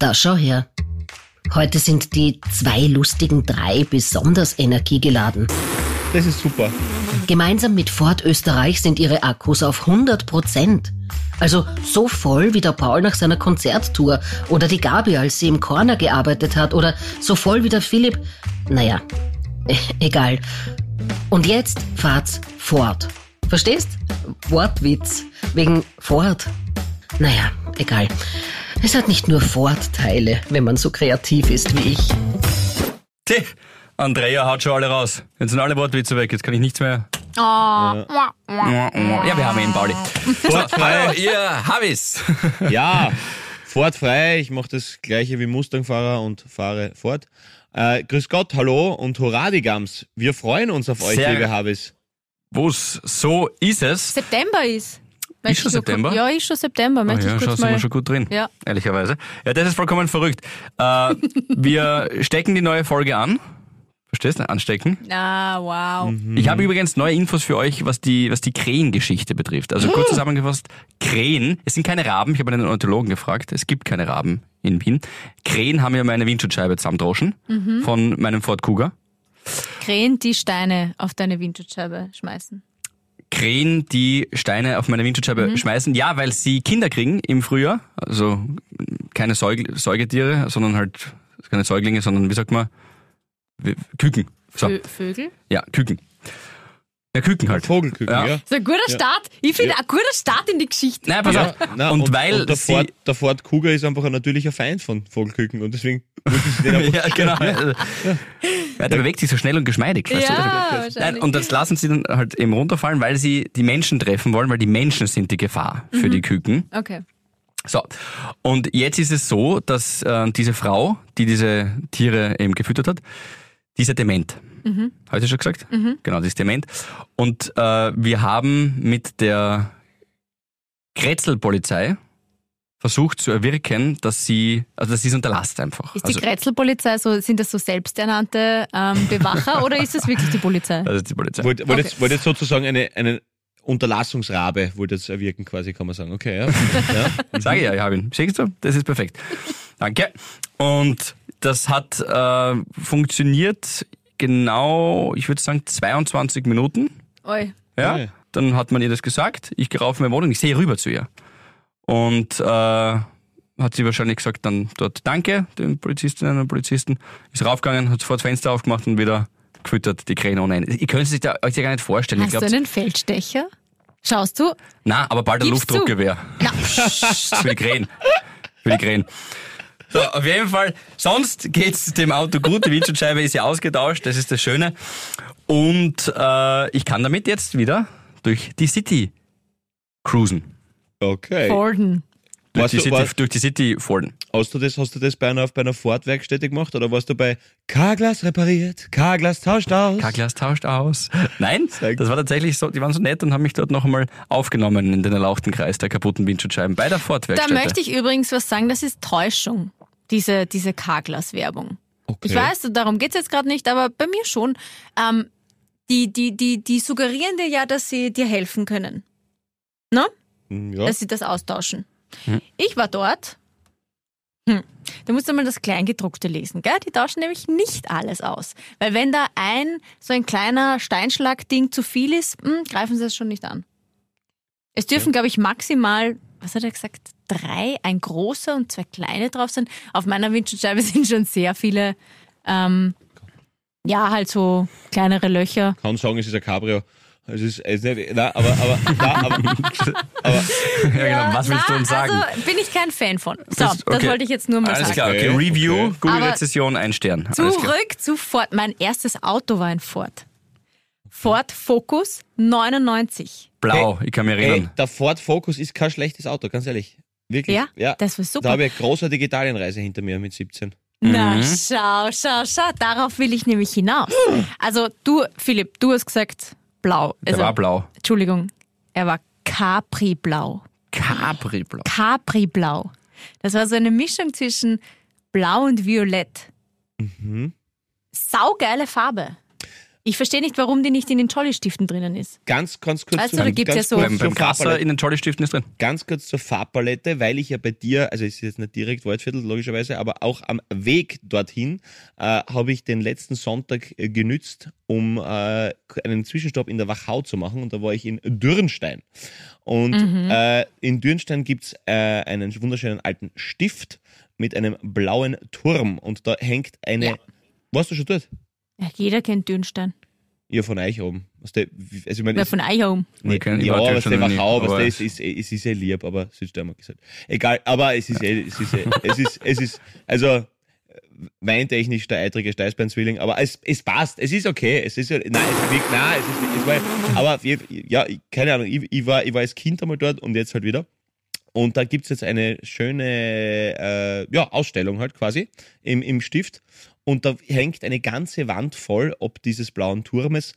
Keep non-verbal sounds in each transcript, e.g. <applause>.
Da schau her. Heute sind die zwei lustigen drei besonders energiegeladen. Das ist super. Gemeinsam mit Ford Österreich sind ihre Akkus auf 100 Prozent. Also so voll wie der Paul nach seiner Konzerttour oder die Gabi, als sie im Corner gearbeitet hat oder so voll wie der Philipp. Naja, äh, <laughs> egal. Und jetzt fahrt's Ford. Verstehst? Wortwitz. Wegen Ford. Naja, egal. Es hat nicht nur Vorteile, wenn man so kreativ ist wie ich. Tja, Andrea haut schon alle raus. Jetzt sind alle Wortwitze weg, jetzt kann ich nichts mehr. Ja, wir haben ihn, Pauli. <laughs> Fortfrei. Ihr Habis. <laughs> ja, fortfrei. Ich mache das gleiche wie Mustangfahrer und fahre fort. Äh, grüß Gott, hallo und hurra die Gams. Wir freuen uns auf euch, Sehr- liebe Habis. Wo's so ist es. September ist. Ist schon September? Ja, ist schon September. Ah Möchte ja, ich kurz sind wir mal. schon gut drin. Ja. Ehrlicherweise. Ja, das ist vollkommen verrückt. Äh, <laughs> wir stecken die neue Folge an. Verstehst du? Anstecken. Ah, wow. Ich habe übrigens neue Infos für euch, was die, was die Krähengeschichte betrifft. Also kurz <gasps> zusammengefasst, Krähen, es sind keine Raben, ich habe einen Ornithologen gefragt, es gibt keine Raben in Wien. Krähen haben ja meine Windschutzscheibe zusammendroschen von meinem Ford Kuga. Krähen, die Steine auf deine Windschutzscheibe schmeißen. Krähen, die Steine auf meine Windschutzscheibe schmeißen. Ja, weil sie Kinder kriegen im Frühjahr. Also keine Säug Säugetiere, sondern halt keine Säuglinge, sondern wie sagt man? Küken. So. Vö Vögel. Ja, Küken. Ja, Küken halt. Vogelküken, Ja. ja. Das ist ein guter Start. Ich finde, ein guter Start in die Geschichte. Nein, pass Ja, auf. na, und, weil der, sie, Ford, der Ford Kuga ist einfach ein natürlicher Feind von Vogelküken und deswegen müssen sie den <laughs> einfach ja, genau. <laughs> Ja, der bewegt sich so schnell und geschmeidig. Weißt Ja, du? wahrscheinlich. Nein, und das lassen sie dann halt eben runterfallen, weil sie die Menschen treffen wollen, weil die Menschen sind die Gefahr für die Küken. Okay. So, und jetzt ist es so, dass äh, diese Frau, die diese Tiere eben gefüttert hat, die ist ja dement. Heute schon gesagt? Genau, die ist dement. Und äh, wir haben mit der Kretzelpolizei versucht zu erwirken, dass sie, also dass sie es unterlasst einfach. Ist also, die Kretzelpolizei so, sind das so selbsternannte ähm, Bewacher <laughs> oder ist das wirklich die Polizei? das ist die Polizei. Wollte wollt Okay. jetzt, wollt jetzt sozusagen eine, eine Unterlassungsrabe, wollte jetzt erwirken quasi, kann man sagen. Okay, ja. <laughs> ja. Sage ich ja, ich habe ihn. Siehst du? Das ist perfekt. Danke. Und das hat äh, funktioniert genau, ich würde sagen, 22 Minuten. Oi. Ja. Okay. Dann hat man ihr das gesagt. Ich gehe rauf in meine Wohnung, ich sehe rüber zu ihr. Und äh, hat sie wahrscheinlich gesagt, dann dort Danke den Polizistinnen und Polizisten. Ist raufgegangen, hat sofort das Fenster aufgemacht und wieder gefüttert, die Kräne ohne Ende. Ihr könnt es sich da, euch ja gar nicht vorstellen. Hast ich du glaub, einen Feldstecher? Schaust du? na, aber bald ein? Luftdruckgewehr. <laughs> Für die Krähen. Für die Krähen. So, auf jeden Fall, sonst geht's dem Auto gut. Die Windschutzscheibe ist ja ausgetauscht, das ist das Schöne. Und äh, ich kann damit jetzt wieder durch die City cruisen. Okay. Forden. Durch die, du- City, warst- durch die City Forden. Hast du das, hast du das bei einer, bei einer Ford-Werkstätte gemacht oder warst du bei Carglass repariert, Carglass tauscht aus? K-Glas tauscht aus. <laughs> Nein, das war tatsächlich so, die waren so nett und haben mich dort noch einmal aufgenommen in den erlauchten Kreis der kaputten Windschutzscheiben bei der Da Ford-Werkstätte. möchte ich übrigens was sagen, das ist Täuschung, diese, diese Carglass-Werbung. Okay. Ich weiß, darum geht's jetzt gerade nicht, aber bei mir schon. Ähm, die, die, die, die suggerieren dir ja, dass sie dir helfen können. Ne? Hm, Ja. Dass sie das austauschen. Ich war dort. Hm. Da musst du mal das Kleingedruckte lesen, gell? Die tauschen nämlich nicht alles aus. Weil wenn da ein, so ein kleiner Steinschlagding zu viel ist, hm, greifen sie es schon nicht an. Es dürfen, glaube ich, maximal, was hat er gesagt, drei, ein großer und zwei kleine drauf sein. Auf meiner Windschutzscheibe <laughs> sind schon sehr viele, ähm, ja, halt so kleinere Löcher. kann sagen, es ist ein Cabrio. Es ist, es ist nicht, nein, aber, aber, nein, aber, aber <laughs> ja, genau. Was willst du Na, uns sagen? Also bin ich kein Fan von. So, Das- das, okay. wollte ich jetzt nur mal Alles sagen. klar, okay. Review, okay. Google-Rezession, ein Stern. Alles klar. Zurück zu Ford. Mein erstes Auto war ein Ford. Ford Focus 99. Blau, ich kann mich ey, erinnern. der Ford Focus ist kein schlechtes Auto, ganz ehrlich. Wirklich. Ja, das war super. Da habe ich eine großartige Italienreise hinter mir mit 17. Na, Mhm. schau, schau, schau. Darauf will ich nämlich hinaus. Also du, Philipp, du hast gesagt blau. Also, war blau. Entschuldigung, er war Capri-blau. Capri-blau. Capri-blau. Das war so eine Mischung zwischen blau und violett. Mhm. Saugeile Farbe. Ich verstehe nicht, warum die nicht in den Jolly-Stiften drinnen ist. Ganz, ganz kurz, Also, zur- da gibt's ja so- Beim, beim Kasser in den Jolly-Stiften ist drin. Ganz kurz zur Farbpalette, weil ich ja bei dir, also es ist jetzt nicht direkt Waldviertel, logischerweise, aber auch am Weg dorthin äh, habe ich den letzten Sonntag äh, genützt, um äh, einen Zwischenstopp in der Wachau zu machen und da war ich in Dürnstein. Und äh, in Dürnstein gibt's äh, einen wunderschönen alten Stift mit einem blauen Turm und da hängt eine... Ja. Warst du schon dort? Ja, jeder kennt Dürnstein. Ja, von euch oben. Was der, also ich meine, Wer es- von Eichholm. Nee, Ich kenn- ich ja, was der Wachau, was aber- der ist, ist, ist, ist ja lieb, aber Südsteiermark ist halt. Egal, aber es ist, eh- es ist, eh- es ist, es ist, also, weintechnisch der eitrige Steißbeinzwilling, aber es, es passt, es ist okay, es ist ja, nein, es ist wirklich, nein, es ist, es war, aber ja, keine Ahnung, ich, ich war, ich war als Kind einmal dort und jetzt halt wieder. Und da gibt's jetzt eine schöne äh, ja, Ausstellung halt quasi im, im Stift. Und da hängt eine ganze Wand voll, ob dieses blauen Turmes,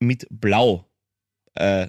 mit Blau äh.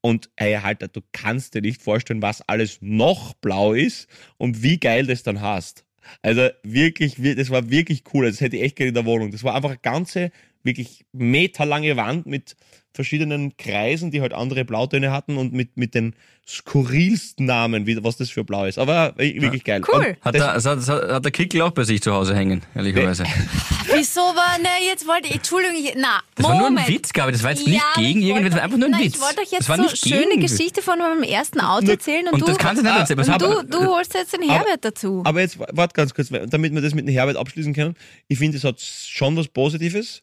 Und ey, Alter, du kannst dir nicht vorstellen, was alles noch blau ist und wie geil das dann hast. Also wirklich, wir- das war wirklich cool. Das hätte ich echt gerne in der Wohnung. Das war einfach eine ganze, wirklich meterlange Wand mit verschiedenen Kreisen, die halt andere Blautöne hatten und mit, mit den skurrilsten Namen, wie, was das für blau ist. Aber wirklich geil. Cool. Hat, das, der, hat, hat hat der Kickel auch bei sich zu Hause hängen, ehrlicherweise. <laughs> Wieso war, ne, jetzt wollte ich, Entschuldigung, ich, na, Das war Moment. nur ein Witz, Gabi. Das war jetzt nicht Ja, aber gegen ich irgendwen, das war einfach nur ein euch- Witz. Ich wollte euch jetzt war so nicht schöne gegen- Geschichte von meinem ersten Auto erzählen und, Und du, das kannst du nicht erzählen. Was und du, du holst jetzt den Herbert dazu. Aber jetzt warte ganz kurz, damit wir das mit dem Herbert abschließen können. Ich finde, es hat schon was Positives,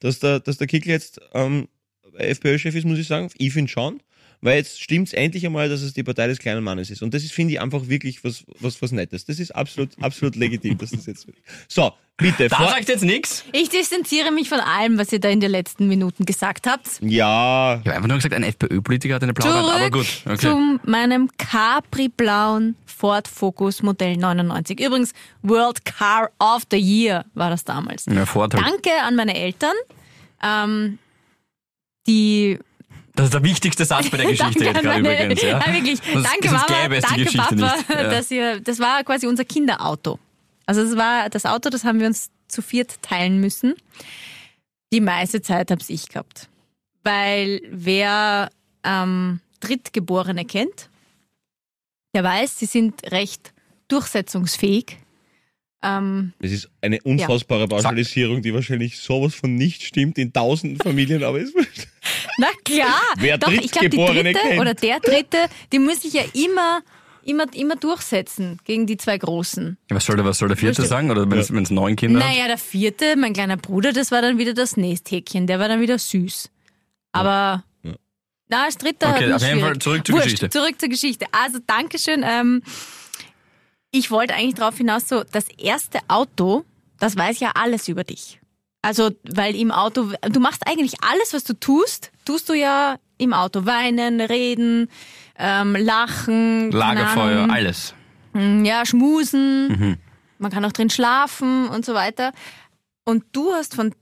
dass der, dass der Kickl jetzt ähm, FPÖ-Chef ist, muss ich sagen. Ich finde schon. Weil jetzt stimmt's endlich einmal, dass es die Partei des kleinen Mannes ist. Und das ist, finde ich, einfach wirklich was, was, was Nettes. Das ist absolut, absolut legitim, dass das jetzt. So, bitte. Da sagt jetzt nichts. Ich distanziere mich von allem, was ihr da in den letzten Minuten gesagt habt. ja, Ich habe einfach nur gesagt, ein FPÖ-Politiker hat eine blaue Wand, aber Zurück gut. Okay. zu meinem Capri-blauen Ford Focus Modell 99. Übrigens, World Car of the Year war das damals. Ja, Vorteil. Danke an meine Eltern, ähm, die Das ist der wichtigste Satz bei der <laughs> Geschichte jetzt an gerade meine- übrigens. Ja. Nein, wirklich. Sonst- danke sonst Mama, gäbe es die danke Geschichte Papa, nicht. Ja. dass ihr, das war quasi unser Kinderauto. Also es war das Auto, das haben wir uns zu viert teilen müssen. Die meiste Zeit habe ich gehabt. Weil wer ähm, Drittgeborene kennt, der weiß, sie sind recht durchsetzungsfähig. Ähm, das ist eine unfassbare Pauschalisierung, die wahrscheinlich sowas von nicht stimmt in tausenden Familien, aber es na klar, Wer doch, ich glaube, die dritte kennt. oder der dritte, die muss sich ja immer, immer, immer durchsetzen gegen die zwei Großen. Was soll der, was soll der Vierte Wurscht. sagen? Oder wenn es neun Kinder hat? Naja, der vierte, mein kleiner Bruder, das war dann wieder das Nesthäkchen, der war dann wieder süß. Aber na, als dritter Okay, auf jeden Fall zurück zur Wurscht, Geschichte. Zurück zur Geschichte. Also Dankeschön. Ähm, ich wollte eigentlich darauf hinaus, so das erste Auto, das weiß ja alles über dich. Also, weil im Auto, du machst eigentlich alles, was du tust, tust du ja im Auto. Weinen, reden, ähm, lachen, Lagerfeuer, Ahnung. alles. Mm, Ja, schmusen. Mhm. Man kann auch drin schlafen und so weiter. Und du hast von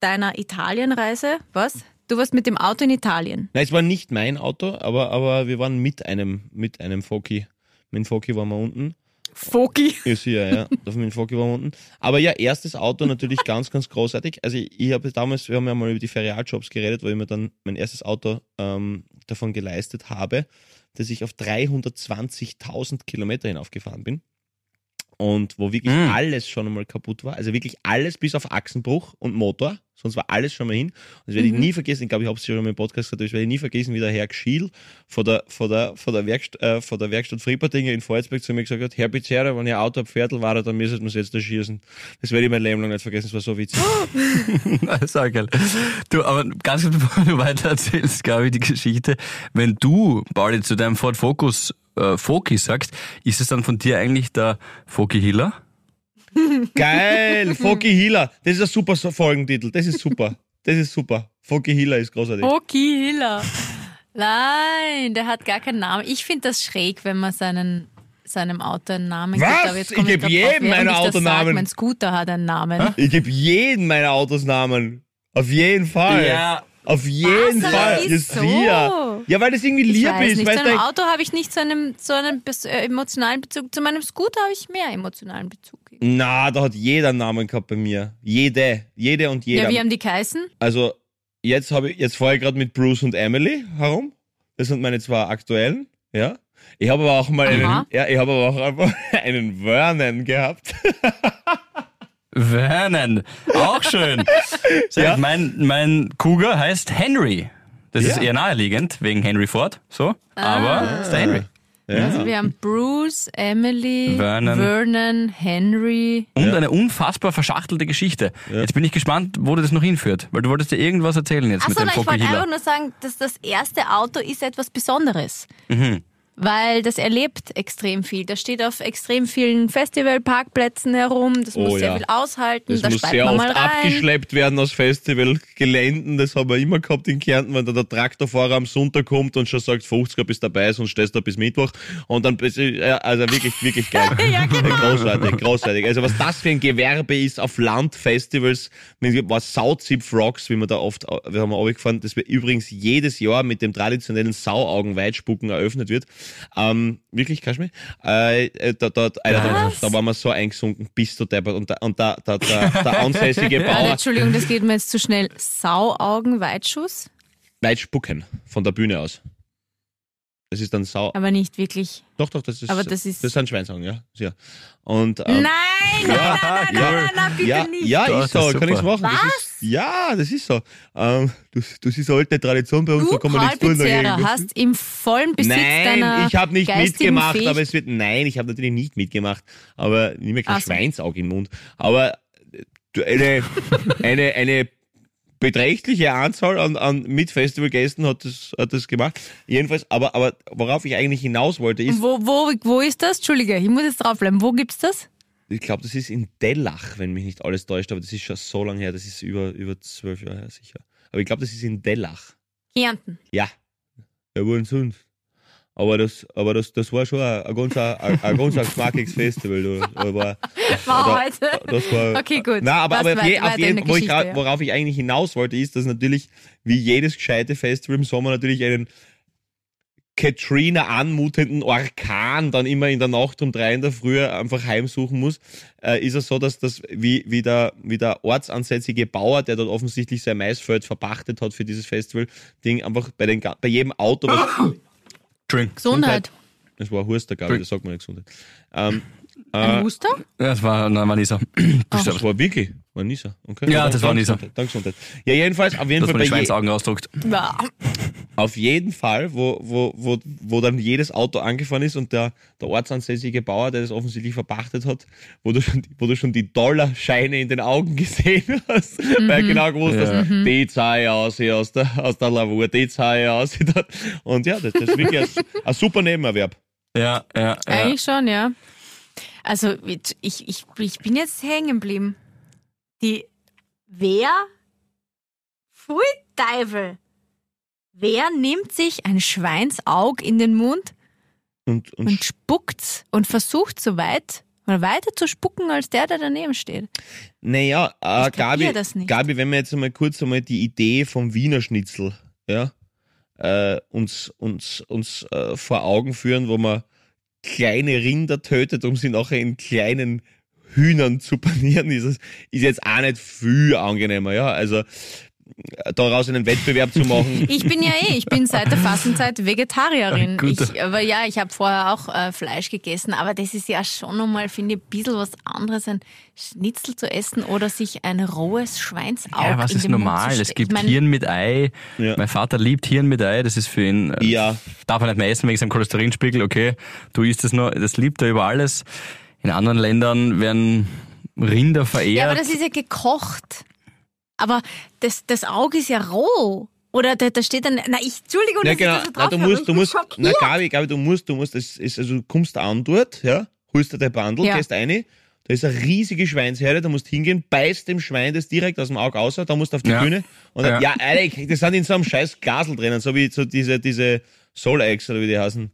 deiner Italienreise, was? Du warst mit dem Auto in Italien. Nein, es war nicht mein Auto, aber, aber wir waren mit einem, mit einem Foki. Mit dem Foki waren wir unten. Foki. Ist hier, ja. Auf dem Foki waren wir unten. Aber ja, erstes Auto natürlich <laughs> ganz, ganz großartig. Also ich, ich habe damals, wir haben ja mal über die Ferialjobs geredet, wo ich mir dann mein erstes Auto ähm, davon geleistet habe, dass ich auf 320.000 Kilometer hinaufgefahren bin. Und wo wirklich Mm. alles schon einmal kaputt war. Also wirklich alles bis auf Achsenbruch und Motor. Sonst war alles schon mal hin. Und das werde ich nie vergessen. Ich glaube, ich habe es schon mal im Podcast gesagt, ich werde nie vergessen, wie der Herr Gschiel von der, von der, von der, Werkst äh, von der Werkstatt Friepertinger in Volzberg zu mir gesagt hat, Herr Pizzerra, wenn ihr Auto Pferdl war, dann müsstet ihr jetzt da schießen. Das werde ich mein Leben lang nicht vergessen. Das war so witzig. <laughs> Das auch geil. Du, aber ganz kurz, <laughs> bevor du weiter erzählst, glaube ich, die Geschichte. Wenn du, Pauli, zu deinem Ford Focus äh, Foki sagst, ist es dann von dir eigentlich der Foki Hiller? Geil! <laughs> Foki Hiller. Das ist ein super Folgentitel. Das ist super. Das ist super. Foki Hiller ist großartig. Foki Hiller. Nein, der hat gar keinen Namen. Ich finde das schräg, wenn man seinen, seinem Auto einen Namen Was? gibt. Aber jetzt Ich komme geb grad jedem das Autonamen. sag, Mein Scooter hat einen Namen. Ich gebe jeden meiner Autos Namen. Auf jeden Fall. Ja. Auf jeden Was, Fall. Ria. Ja, weil das irgendwie Ich lieb weiß ist. nicht. Weißt zu einem Auto habe ich nicht so einen, so einen äh, emotionalen Bezug. Zu meinem Scooter habe ich mehr emotionalen Bezug. na, da hat jeder einen Namen gehabt bei mir. Jede. Jede und jeder. Ja, wie haben die geheißen? Also, jetzt habe ich, jetzt fahre ich gerade mit Bruce und Emily herum. Das sind meine zwei aktuellen, ja. Ich habe aber auch mal einen, ja, ich habe aber auch <laughs> einen Vernon gehabt. <laughs> Vernon, auch schön. <laughs> Sehr Ja. gut. Mein, mein Cougar heißt Henry. Das ist Ja. eher naheliegend, wegen Henry Ford, so. Aber das ist der Henry. Also wir haben Bruce, Emily, Vernon. Vernon, Henry. Und eine unfassbar verschachtelte Geschichte. Jetzt bin ich gespannt, wo du das noch hinführt, weil du wolltest dir irgendwas erzählen jetzt mit Achso, dem ich wollte einfach nur sagen, dass das erste Auto ist etwas Besonderes. Mhm. Weil das erlebt extrem viel. Das steht auf extrem vielen Festivalparkplätzen herum. Das muss Oh sehr ja. viel aushalten. Das da muss sehr oft abgeschleppt werden aus Festivalgeländen. Das haben wir immer gehabt in Kärnten, wenn da der Traktorfahrer am Sonntag kommt und schon sagt, 50er bist dabei, sonst stehst du bis Mittwoch. Und dann, also wirklich, wirklich geil. <laughs> Ja, genau. <laughs> Großartig, großartig. Also was das für ein Gewerbe ist auf Landfestivals, was Sauzipf Rocks, wie man da oft, wir haben auch gefahren, das wir übrigens jedes Jahr mit dem traditionellen Sauaugenweitspucken eröffnet wird. Ähm, wirklich, mich? Äh, äh, da, da, Alter, da, da waren wir so eingesunken, bis du deppert. Und, da, und da, da, der, der ansässige <laughs> Bauer, Entschuldigung, das geht mir jetzt zu schnell. Sauaugen, Weitschuss, weit spucken von der Bühne aus. Das ist dann Sau. aber nicht wirklich. Doch, doch, das ist, Aber das ist- das sind Schweinsaugen, ja. ja. Und, ähm, Nein, nein, nein, nein, nein, nein, nein, bitte ja, nicht. ja, Das ist so, ist kann nichts super. machen. Das ist, ja, das ist so. Ähm, das, das ist eine alte Tradition bei uns, Du, da kann man Paul nichts tun dagegen. hast im vollen Besitz Nein, deiner ich habe nicht mitgemacht, Fähigkeit- aber es wird, nein, ich habe natürlich nicht mitgemacht, aber nimm mir kein Ach so. Schweinsauge im Mund. Aber äh, du, eine, eine, eine beträchtliche Anzahl an, an Mit-Festivalgästen hat das, hat das gemacht. Jedenfalls, aber, aber worauf ich eigentlich hinaus wollte, ist, Wo, wo, wo ist das? Entschuldige, ich muss jetzt draufbleiben. Wo gibt's das? ich glaube, das ist in Dellach, wenn mich nicht alles täuscht, aber das ist schon so lange her, das ist über, über zwölf Jahre her sicher. Aber ich glaube, das ist in Dellach. Kärnten. Ja. Ja, wo sonst? Aber das, aber das, das war schon ein, ein ganz, ein, ein ganz <laughs> ein geschmackliches Festival. Du. Aber, War heute. das war, Okay, gut. Na, aber, aber auf, je, auf jeden, wo ich, worauf ich eigentlich hinaus wollte, ist, dass natürlich wie jedes gescheite Festival im Sommer natürlich einen Katrina anmutenden Orkan dann immer in der Nacht um drei in der Früh einfach heimsuchen muss, äh, ist es so, dass das wie, wie, der, wie der ortsansässige Bauer, der dort offensichtlich sein Maisfeld verpachtet hat für dieses Festival-Ding, einfach bei, den, bei jedem Auto, was, <laughs> Entschuldigung. Gesundheit. das war ein Huster, glaube ich, das sagt man nicht Gesundheit. Ähm, Ein Huster? Das war, nein, war nicht so. das war wirklich, war Nisa. Okay. Ja, das war Nisa. Gesundheit. Ja, jedenfalls, auf jeden Dass Fall man die Schweinsaugen ausdruckt. Ja. Auf jeden Fall, wo, wo, wo, wo dann jedes Auto angefahren ist und der, der ortsansässige Bauer, der das offensichtlich verpachtet hat, wo du schon, wo du schon die Dollarscheine in den Augen gesehen hast, weil er genau gewusst Ja. hast, die zahle ich aus hier aus der, aus der Lavur, die zahle ich aus. hier. Und ja, das, das ist wirklich ein, ein super Nebenerwerb. Ja, ja, ja. Eigentlich schon, ja. Also ich, ich, ich bin jetzt hängen geblieben. Die wer? Pfui Teufel. Wer nimmt sich ein Schweinsaug in den Mund Und, und, und spuckt's und versucht so weit oder weiter zu spucken als der, der daneben steht? naja, äh, Gabi. Gabi, wenn wir jetzt einmal kurz einmal die Idee vom Wiener Schnitzel, ja, äh, uns, uns, uns äh, vor Augen führen, wo man kleine Rinder tötet, um sie nachher in kleinen Hühnern zu panieren, ist es, ist jetzt auch nicht viel angenehmer, ja. Also daraus einen Wettbewerb zu machen. <laughs> Ich bin ja eh, ich bin seit der Fastenzeit Vegetarierin. Gut. Ich, aber ja, ich habe vorher auch äh, Fleisch gegessen, aber das ist ja schon nochmal, finde ich, ein bisschen was anderes, ein Schnitzel zu essen oder sich ein rohes Schweinsaug Ja, was ist normal? Es gibt ich mein, Hirn mit Ei. Ja. Mein Vater liebt Hirn mit Ei. Das ist für ihn. äh, Ja. Darf er nicht mehr essen wegen seinem Cholesterinspiegel. Okay, du isst es nur. Das liebt er über alles. In anderen Ländern werden Rinder verehrt. Ja, aber das ist ja gekocht. Aber das, das Auge ist ja roh. Oder da, da steht dann, na, ich, Entschuldigung, Ja, genau. ich das so Na, du habe, musst, du musst, na. Gabi, Gabi, du musst, du musst, das ist, also du kommst an dort, ja, holst dir dein Bandel, Ja. gehst rein, da ist eine riesige Schweinsherde, da musst du hingehen, beißt dem Schwein das direkt aus dem Auge raus, da musst du auf die Ja. Bühne und dann, ja, Ja. Alter, das sind in so einem scheiß Glasel drinnen, so wie so diese, diese Soul Eggs oder wie die heißen.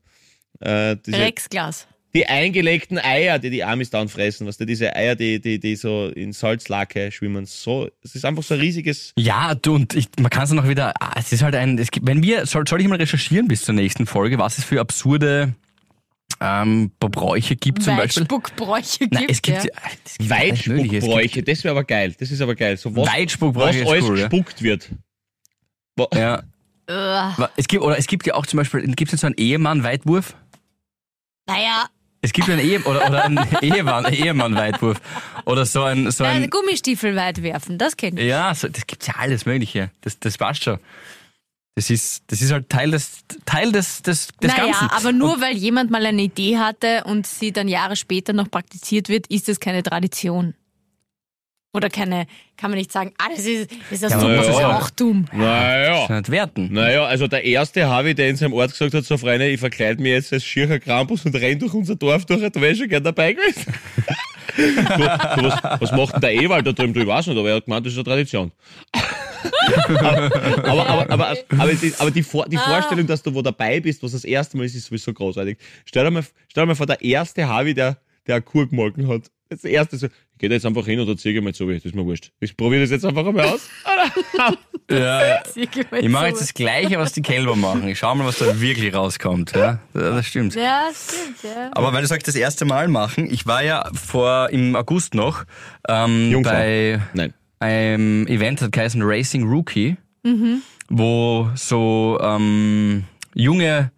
Äh, diese, Rexglas. Die eingelegten Eier, die die Amis dann fressen, was weißt du, diese Eier, die, die, die so in Salzlake schwimmen, so, es ist einfach so ein riesiges. Ja, du, und ich, man kann es noch wieder, ah, es ist halt ein, es gibt, wenn wir, soll, soll ich mal recherchieren bis zur nächsten Folge, was es für absurde ähm, Bräuche gibt zum Beispiel? Weitspuckbräuche gibt es gibt, ja. gibt Weitspuckbräuche, das wäre aber geil. Das ist aber geil. So was, Weitspuckbräuche was alles cool, ja. gespuckt wird. Wa- Ja. Es gibt, oder es gibt ja auch zum Beispiel, gibt es so einen Ehemann-Weitwurf? Naja, Es gibt ja einen Ehe oder, oder einen <laughs> Ehemann, Ehemann-Weitwurf. Oder so ein, so ein ein, Gummistiefel weit werfen, das kenne ich. ja, so, das gibt's ja alles Mögliche. Das, das passt schon. Das ist, das ist halt Teil des, Teil des, des, des naja, Ganzen. aber nur weil jemand mal eine Idee hatte und sie dann Jahre später noch praktiziert wird, ist das keine Tradition. Oder keine, kann man nicht sagen, ah, das ist, das ist Ja, super, ja. das ist ja auch dumm. Naja. nicht werten. Naja, also der erste Harvey, der in seinem Ort gesagt hat, so Freunde, ich verkleide mich jetzt als schiercher Krampus und renn durch unser Dorf durch, da wäre ich schon gern dabei gewesen. <laughs> du, du, was, was macht denn der Ewald da drüben? Du, ich weiß nicht, aber er hat gemeint, das ist eine Tradition. <laughs> aber, aber, aber, aber, ist, aber die, Vor die Vorstellung, dass du wo dabei bist, was das erste Mal ist, ist sowieso großartig. Stell dir mal, stell dir mal vor, der erste Harvey, der, der eine Kur gemolken hat. Das erste so, ich geh da jetzt einfach hin und erzähle mal so, das ist mir wurscht. Ich probiere das jetzt einfach einmal aus. <laughs> Ja. <laughs> Ich mache jetzt das Gleiche, was die Kälber machen. Ich schau mal, was da wirklich rauskommt. Ja, das stimmt. Ja, stimmt, ja. Aber weil du sagst, das erste Mal machen, ich war ja vor im August noch ähm, bei Nein. einem Event, das heißt Racing Rookie, wo so ähm, junge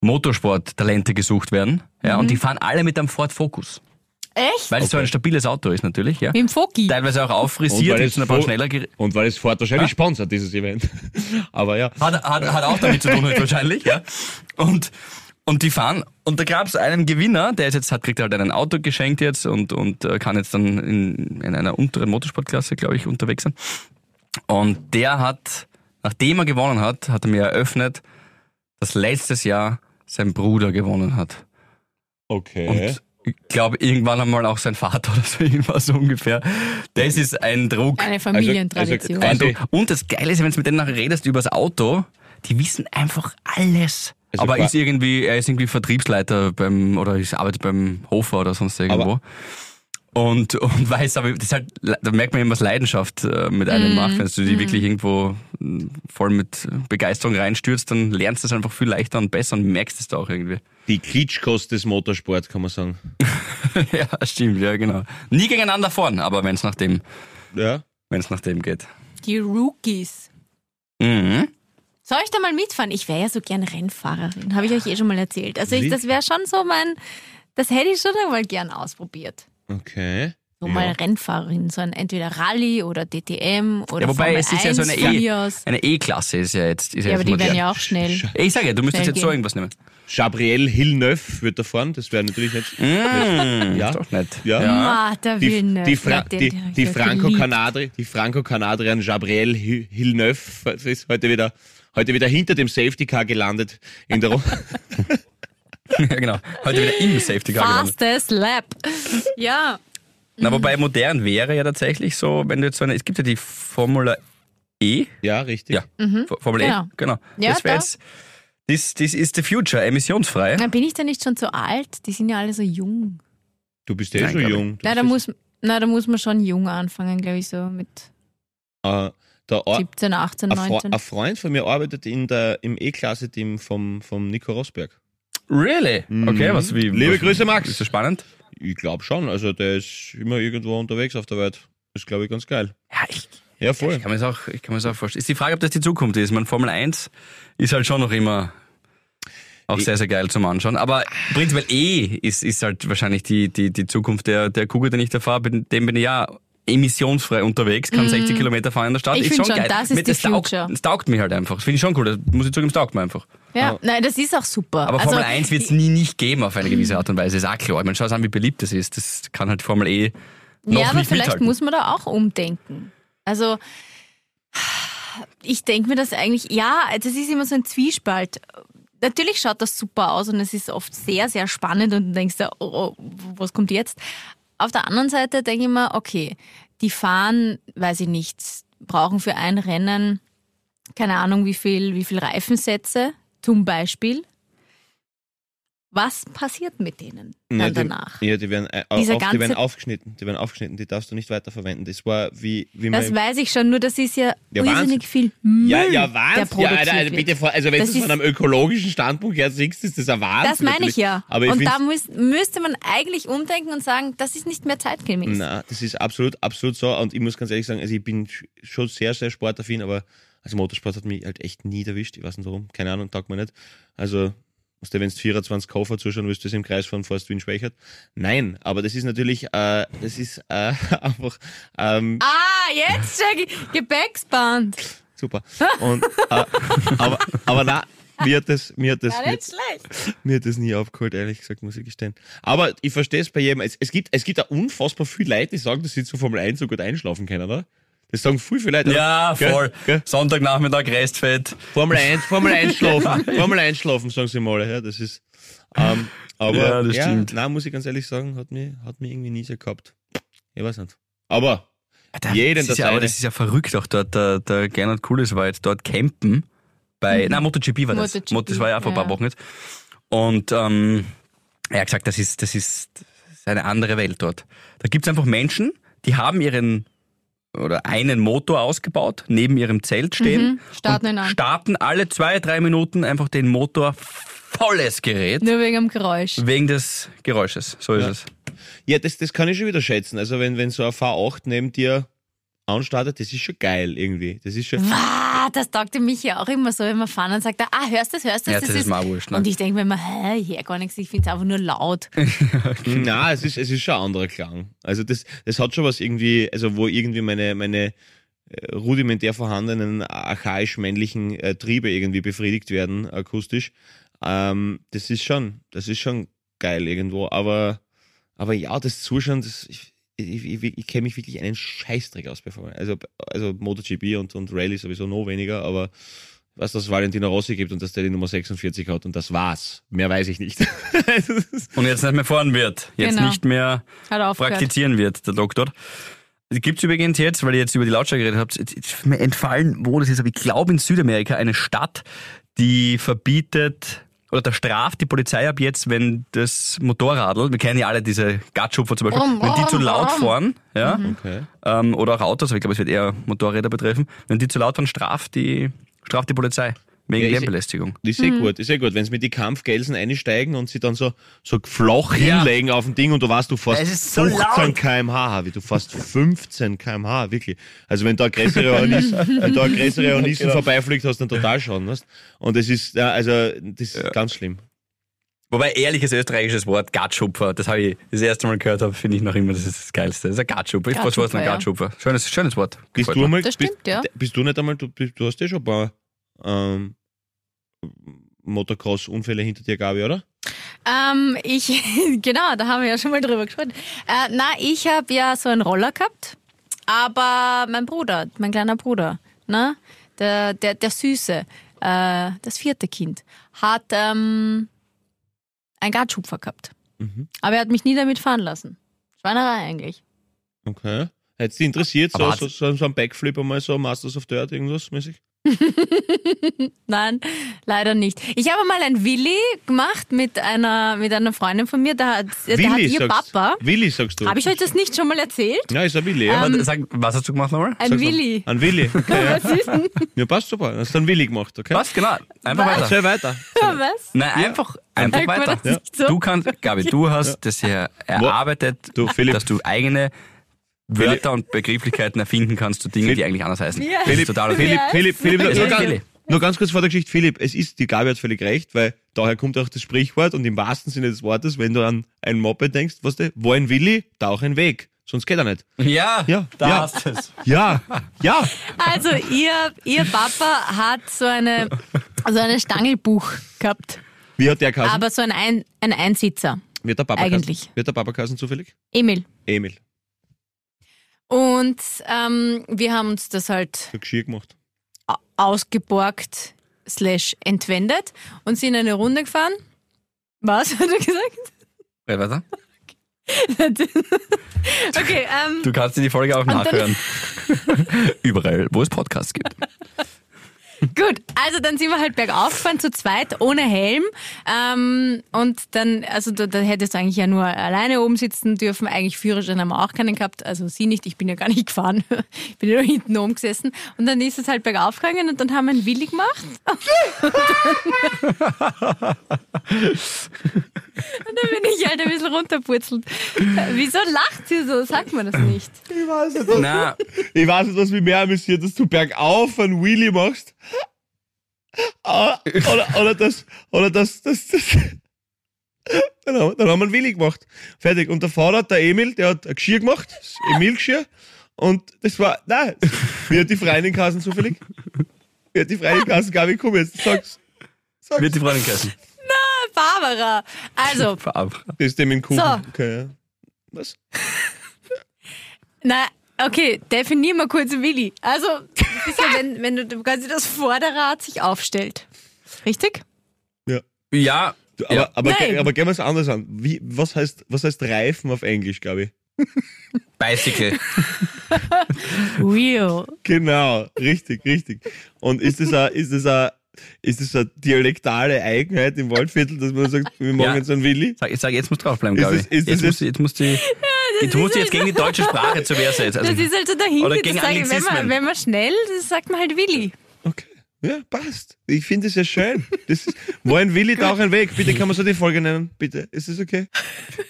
Motorsporttalente gesucht werden. Ja, Und die fahren alle mit einem Ford Focus. Echt? Weil es so ein stabiles Auto ist natürlich. Ja. Mit dem Foki. Teilweise auch Und auffrisiert, weil ist ein paar schneller Und weil es Ford wahrscheinlich sponsert, dieses Event. <laughs> Aber ja. Hat, hat, hat auch damit zu tun wahrscheinlich, ja. Und, und die fahren, und da gab es einen Gewinner, der ist jetzt hat, kriegt halt ein Auto geschenkt jetzt und, und äh, kann jetzt dann in, in einer unteren Motorsportklasse, glaube ich, unterwegs sein. Und der hat, nachdem er gewonnen hat, hat er mir eröffnet, dass letztes Jahr sein Bruder gewonnen hat. Okay. Und ich glaube, irgendwann einmal auch sein Vater oder so, <laughs> irgendwas so ungefähr. Das ist ein Druck. Eine Familientradition. also- Ein Druck. Und das Geile ist, wenn du mit denen nachher redest über das Auto, die wissen einfach alles. Also aber ist irgendwie, er ist irgendwie Vertriebsleiter beim, oder ist arbeitet beim Hofer oder sonst irgendwo. Und, und <laughs> weiß aber, das ist halt, da merkt man eben, was Leidenschaft äh, mit einem macht. Wenn du die wirklich irgendwo äh, voll mit Begeisterung reinstürzt, dann lernst du es einfach viel leichter und besser und merkst es da auch irgendwie. Die Klitschkost des Motorsports, kann man sagen. <laughs> ja, stimmt, ja, genau. Nie gegeneinander fahren, aber wenn es nach dem, Ja. wenn es nach dem geht. Die Rookies. Mhm. Soll ich da mal mitfahren? Ich wäre ja so gern Rennfahrerin. Habe ich euch eh schon mal erzählt. Also ich, das wäre schon so mein, das hätte ich schon einmal gern ausprobiert. Okay. So Ja. mal Rennfahrerin, so ein entweder Rallye oder DTM oder Ja, wobei Formel es ist ja so eine 1 von E-. Eine E-Klasse ist ja jetzt. Ist ja, Ja, aber jetzt die werden ja auch schnell. Ich sage ja, du müsstest jetzt so gehen. irgendwas nehmen. Gabriel Hilleneuve wird da fahren, das wäre natürlich nicht. Mmh, <laughs> Ja. Ist doch nett. Ja. Ah, der Die, die, Fra ja, die, die Franco-Kanadri, die Franco-Kanadierin Gabrielle Hi- Hilleneuve ist heute wieder, heute wieder hinter dem Safety Car gelandet in der Ru- <laughs> <laughs> <laughs> ja, genau. Heute wieder im Safety Car gelandet. Fastest Lap. <laughs> Ja. Na, wobei modern wäre ja tatsächlich so, wenn du jetzt so eine, es gibt ja die Formula E. Ja, richtig. Ja, F- Formel Genau. E, genau. Ja, das wäre jetzt, this, this is the future, emissionsfrei. Na, bin ich da nicht schon zu alt? Die sind ja alle so jung. Du bist eh Nein, schon jung. Na, da muss, na, da muss man schon jung anfangen, glaube ich, so mit äh, der Or 17, 18, ein, Fre 19. ein Freund von mir arbeitet in der, im E-Klasse-Team vom, vom Nico Rosberg. Really? Okay, was wie? Liebe was, Grüße, Max. Ist das spannend? Ich glaube schon. Also der ist immer irgendwo unterwegs auf der Welt. Das ist, glaube ich, ganz geil. Ja, ich, Ja, voll. ich kann mir das auch, ich kann mir das auch vorstellen. Ist die Frage, ob das die Zukunft ist. Man Formel 1 ist halt schon noch immer auch sehr, sehr geil zum Anschauen. Aber prinzipiell E ist, ist halt wahrscheinlich die, die, die Zukunft der, der Kugel, den ich da fahre. Dem bin ich ja emissionsfrei unterwegs, kann 60 Kilometer fahren in der Stadt. Mhm. Ich ist schon schon, geil. das ist Mit- die das taugt, Future. das taugt mich halt einfach. Das finde ich schon cool. Das muss ich zugeben, das taugt mir einfach. Ja, nein, das ist auch super. Aber also, Formel 1 wird es nie nicht geben auf eine gewisse Art und Weise. Ist auch klar. Ich meine, schau an, wie beliebt das ist. Das kann halt Formel E noch Ja, aber nicht vielleicht mithalten. muss man da auch umdenken. Also, ich denke mir das eigentlich, ja, das ist immer so ein Zwiespalt. Natürlich schaut das super aus und es ist oft sehr, sehr spannend und du denkst dir, oh, oh, was kommt jetzt? Auf der anderen Seite denke ich mir, okay, die fahren, weiß ich nicht, brauchen für ein Rennen, keine Ahnung, wie viel, wie viel Reifensätze zum Beispiel. Was passiert mit denen dann Ja, die, danach? Ja, die werden, äh, Dieser auf, die werden aufgeschnitten. Die werden aufgeschnitten, die darfst du nicht weiterverwenden. Das war wie, wie Das man. weiß ich schon, nur das ist ja, Ja, irrsinnig Wahnsinn. viel Müll, Ja, ja, Wahnsinn. Ja, Alter, also bitte, also wenn Das du es von einem ökologischen Standpunkt her siehst, ist das ein Wahnsinn. Das meine ich ja. Aber ich und da muss, müsste man eigentlich umdenken und sagen, das ist nicht mehr zeitgemäß. Na, das ist absolut, absolut so. Und ich muss ganz ehrlich sagen, also ich bin sch- schon sehr, sehr sportaffin, aber also Motorsport hat mich halt echt nie erwischt. Ich weiß nicht warum. Keine Ahnung, taugt mir nicht. Also, wenn du 24 Koffer zuschauen willst, du es im Kreis von Forst Wien Schwächert. Nein, aber das ist natürlich, äh, das ist äh, <laughs> einfach ähm, Ah, jetzt check ich. Gepäcksband. super. Und, äh, aber, aber na, mir hat das, mir hat das, Ja, mir, schlecht. mir hat das nie aufgeholt, ehrlich gesagt, muss ich gestehen. Aber ich verstehe es bei jedem. Es, es, gibt, es gibt da unfassbar viele Leute, die sagen, dass sie zu Formel 1 so gut einschlafen können, oder? Das sagen viel, viele Leute. Ja, Gell? voll. Gell? Sonntagnachmittag Restfett. Formel 1, Formel 1 schlafen. Formel <laughs> 1 schlafen, sagen sie mal. Ja, das ist, ähm, aber, Ja, das stimmt. Nein, muss ich ganz ehrlich sagen, hat mich, hat mich irgendwie nie so gehabt. Ich weiß nicht. Aber, Da- Jeden das ist ja, aber das ist ja verrückt auch dort. Der, der Gernot Cooles war jetzt dort campen bei, nein, MotoGP war das. MotoGP, Mot- Das war ja vor ein paar ja. Wochen jetzt. Und ähm, er hat gesagt, das ist, das ist, das ist eine andere Welt dort. Da gibt's einfach Menschen, die haben ihren oder einen Motor ausgebaut, neben ihrem Zelt stehen, Mhm, starten und starten alle zwei, drei Minuten einfach den Motor volles Gerät Nur wegen dem Geräusch. wegen des Geräusches. So ist Ja. es. ja, das, das kann ich schon wieder schätzen. Also, wenn, wenn so ein V8 neben dir anstartet, das ist schon geil irgendwie. Das ist schon, Ah, das taugt mich ja auch immer so, wenn wir fahren und sagt, ah, hörst du das, hörst du Ja, das? das ist mir auch wurscht, ne? Und ich denke mir immer, hä, ich hör gar nichts, ich finde es einfach nur laut. <laughs> Na, es ist, es ist schon ein anderer Klang. Also das, das hat schon was irgendwie, also wo irgendwie meine, meine äh, rudimentär vorhandenen archaisch-männlichen äh, Triebe irgendwie befriedigt werden, akustisch. Ähm, das ist schon, das ist schon geil irgendwo. Aber, aber ja, das Zuschauen, das, ich, ich, ich, ich kenne mich wirklich einen Scheißdreck aus, bevor also, also MotoGP und, und Rallye sowieso noch weniger, aber dass es Valentino Rossi gibt und dass der die Nummer 46 hat und das war's. Mehr weiß ich nicht. <laughs> Und jetzt nicht mehr fahren wird. Jetzt Genau. nicht mehr praktizieren wird, der Doktor. Gibt's übrigens jetzt, weil ihr jetzt über die Lautstärke geredet habt, ist mir entfallen, wo das ist, aber ich glaube in Südamerika eine Stadt, die verbietet oder da straft die Polizei ab jetzt, wenn das Motorradl, wir kennen ja alle diese Gatschupfer zum Beispiel, wenn die zu laut fahren, ja, okay. ähm, oder auch Autos, aber ich glaube, es wird eher Motorräder betreffen, wenn die zu laut fahren, straft die, straft die Polizei wegen Ja, ist- Lärmbelästigung. Das ist eh gut, ist eh gut. Wenn sie mit die Kampfgelsen einsteigen und sie dann so, so flach Ja. hinlegen auf dem Ding und du weißt, du fährst Es ist so 15 laut. kmh, wie du fährst 15 kmh, wirklich. Also wenn da eine größere Hornissen, wenn da größere Hornissen Genau. vorbeifliegt, hast du dann total Schaden, weißt? Und das ist, ja, also, das ist ganz schlimm. Wobei ehrliches österreichisches Wort, Gatschupfer, das habe ich das erste Mal gehört habe, finde ich noch immer, das ist das Geilste. Das ist ein Gatschupfer. Ich weiß was ein Gatschupfer. Schönes, schönes Wort. Bist du Das bist, stimmt, ja. bist du nicht einmal, du, du hast ja schon ein paar, ähm, Motocross-Unfälle hinter dir, Gabi, oder? Ähm, ich, <laughs> genau, da haben wir ja schon mal drüber gesprochen. Äh, na, ich habe ja so einen Roller gehabt, aber mein Bruder, mein kleiner Bruder, ne, der, der, der Süße, äh, das vierte Kind, hat ähm, einen Gatschupfer gehabt. Mhm. Aber er hat mich nie damit fahren lassen. Schweinerei eigentlich. Okay. Hätte dich interessiert, so, so, so, so ein Backflip einmal, so Masters of Dirt, irgendwas mäßig? <laughs> Nein, leider nicht. Ich habe mal ein Willi gemacht mit einer, mit einer Freundin von mir, da hat, da hat ihr sagst, Papa. Willi sagst du. Habe ich euch das nicht schon mal erzählt? Ja, ist ein Willi, ja. Ähm, Sag, was hast du gemacht nochmal? Ein. Willi. Ein Willi. <laughs> Okay, ja. Ja, passt super. Hast du einen Willi gemacht, okay? Was? Genau. Einfach Was? weiter. Erzähl weiter. <laughs> Was? Nein, einfach, einfach man weiter. Du kannst, Gabi, du hast das hier erarbeitet, Du, Philipp. dass du eigene Wörter und Begrifflichkeiten erfinden kannst zu Dingen, Philipp. die eigentlich anders heißen. Ist Philipp, total okay. Philipp. Philipp, Philipp, Das nur, ganz, nur ganz kurz vor der Geschichte. Philipp, es ist, die Gabi hat völlig recht, weil daher kommt auch das Sprichwort und im wahrsten Sinne des Wortes, wenn du an ein Moped denkst, weißt du, wo ein Willi, da auch ein Weg. Sonst geht er nicht. Ja, Ja, da ja. hast du es. Ja, ja. Also, ihr, ihr Papa hat so eine, so eine Stangelbuch gehabt. Wie hat der Kassen? Aber so ein, ein, ein Einsitzer. Wird der Papa eigentlich. Kassen? Wird der Papa Kassen zufällig? Emil. Emil. Und ähm, wir haben uns das halt Für Geschirr gemacht. ausgeborgt slash entwendet und sind eine Runde gefahren. Was hat er gesagt? Ja, weiter. <laughs> Okay, ähm, Du kannst dir die Folge auch nachhören. <laughs> Überall, wo es Podcasts gibt. Gut. Also dann sind wir halt bergauf gefahren, zu zweit, ohne Helm. Ähm, und dann, also da, da hättest du eigentlich ja nur alleine oben sitzen dürfen. Eigentlich Führerschein haben wir auch keinen gehabt. Also sie nicht, ich bin ja gar nicht <laughs> gefahren. Ich bin ja nur hinten oben gesessen. Und dann ist es halt bergauf gegangen und dann haben wir einen Willi gemacht. <laughs> Und dann bin ich halt ein bisschen runterpurzelt. Wieso lacht sie so? Sagt man das nicht? Ich weiß nicht, was, Na, ich weiß nicht, was mich mehr amüsiert, dass du bergauf einen Wheelie machst. Oder, oder das, oder das, das, das. Dann haben, dann haben wir einen Wheelie gemacht. Fertig. Und der Vater, der Emil, der hat ein Geschirr gemacht, das Emil-Geschirr. Und das war, nein, wie hat die Freundinkassen zufällig? Wie hat die Freundinkassen, Gabi, komm jetzt, sag's. Sag's. wird die Freundin geheißen. Barbara. Also, <laughs> Barbara. Das ist dem in Kuchen. So. Okay, ja. Was? <laughs> na, okay, definier mal kurz Willi. Also, das ist ja, wenn, wenn du quasi das Vorderrad sich aufstellt. Richtig? Ja. Ja, aber, Ja. aber, Nein. aber gehen wir es anders an. Wie, was, heißt, was heißt Reifen auf Englisch, Gabi? Bicycle. Real. Genau, richtig, richtig. Und ist das a, ist das a, ist das eine dialektale Eigenheit im Waldviertel, dass man sagt, wir machen Ja. jetzt einen Willi? Sag, ich sag, jetzt muss draufbleiben, glaube ich. ist das Jetzt, muss, jetzt muss die. du musst ist jetzt gegen die deutsche Sprache zur Wehr setzen. Also, Das ist halt so dahin. Oder gegen wenn, man, wenn man schnell, das sagt man halt Willi. Okay. Ja, passt. Ich finde es ja schön. Das ist, wo ein Willi, da auch ein Weg. Bitte kann man so die Folge nennen. Bitte. Ist das okay?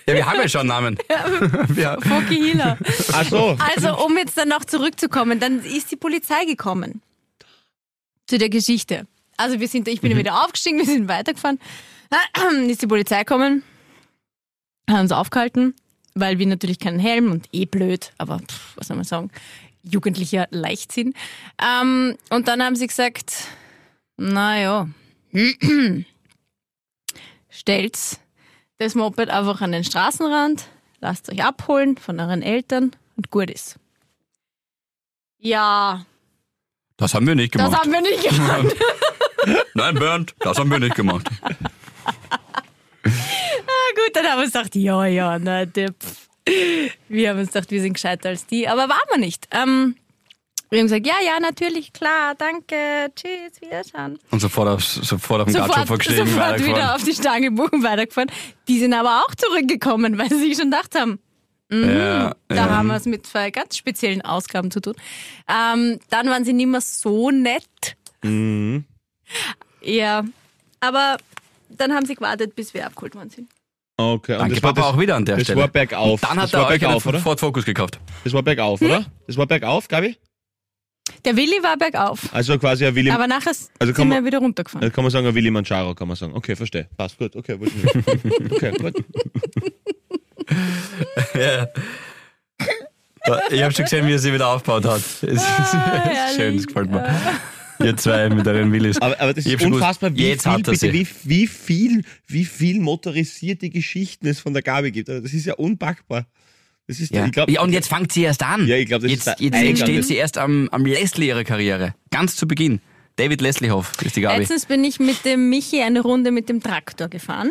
ja, wir haben ja schon einen Namen. <laughs> wir, Foki Hila. Ach so. Also, um jetzt dann noch zurückzukommen, dann ist die Polizei gekommen. Zu der Geschichte. Also, wir sind, ich bin wieder aufgestiegen, <laughs> wir sind weitergefahren. <clears throat> Ist die Polizei gekommen, haben uns aufgehalten, weil wir natürlich keinen Helm und eh blöd, aber pff, was soll man sagen, jugendlicher Leichtsinn. Ähm, und dann haben sie gesagt, naja, <clears throat> stellt das Moped einfach an den Straßenrand, lasst euch abholen von euren Eltern und gut ist. Ja, das haben wir nicht das gemacht. haben wir nicht <laughs> gemacht. Nein, Bernd, das haben wir nicht gemacht. Na gut, dann haben wir uns gedacht, ja, ja, na, pff. wir haben uns gedacht, wir sind gescheiter als die, aber waren wir nicht. Ähm, wir haben gesagt, ja, ja, natürlich, klar, danke, tschüss, wiederschauen. Und sofort auf, sofort auf den Sofort, Gatschopfer gestiegen, sofort wieder auf die Stange buchen, weitergefahren. Die sind aber auch zurückgekommen, weil sie sich schon gedacht haben, Ja, da ja. haben wir es mit zwei ganz speziellen Ausgaben zu tun. Ähm, dann waren sie nicht mehr so nett. Mhm. Ja, aber dann haben sie gewartet, bis wir abgeholt worden sind. Okay. Und Danke, das war, Papa, das, auch wieder an der das Stelle. war bergauf. Dann hat das er war euch bergauf, einen oder? Ford Focus gekauft. Das war bergauf, Hm? oder? Das war bergauf, Gabi? Der Willi war bergauf. Also quasi ein Willi, Aber nachher Also sind wir wieder runtergefahren. äh, kann man sagen, ein Willi Manjaro, kann man sagen. Okay, verstehe. Passt gut. Okay. <laughs> Okay, gut. Ja. Ich habe schon gesehen, wie er sie wieder aufgebaut hat. Es ist <laughs> Ah, schön, das gefällt mir. Ihr zwei mit euren Willis. Aber, aber das ist unfassbar, gewusst, wie jetzt viel, hat er bitte, sie. wie, wie viel, wie viel motorisierte Geschichten es von der Gabi gibt. Also das ist ja unpackbar. Das ist, Ja. ich glaube, ja, und jetzt fängt sie erst an. Ja, ich glaub, das jetzt, ist jetzt Eingang. steht sie erst am, am Leslie ihrer Karriere. Ganz zu Beginn. David Lesliehoff ist die Gabi. Letztens bin ich mit dem Michi eine Runde mit dem Traktor gefahren.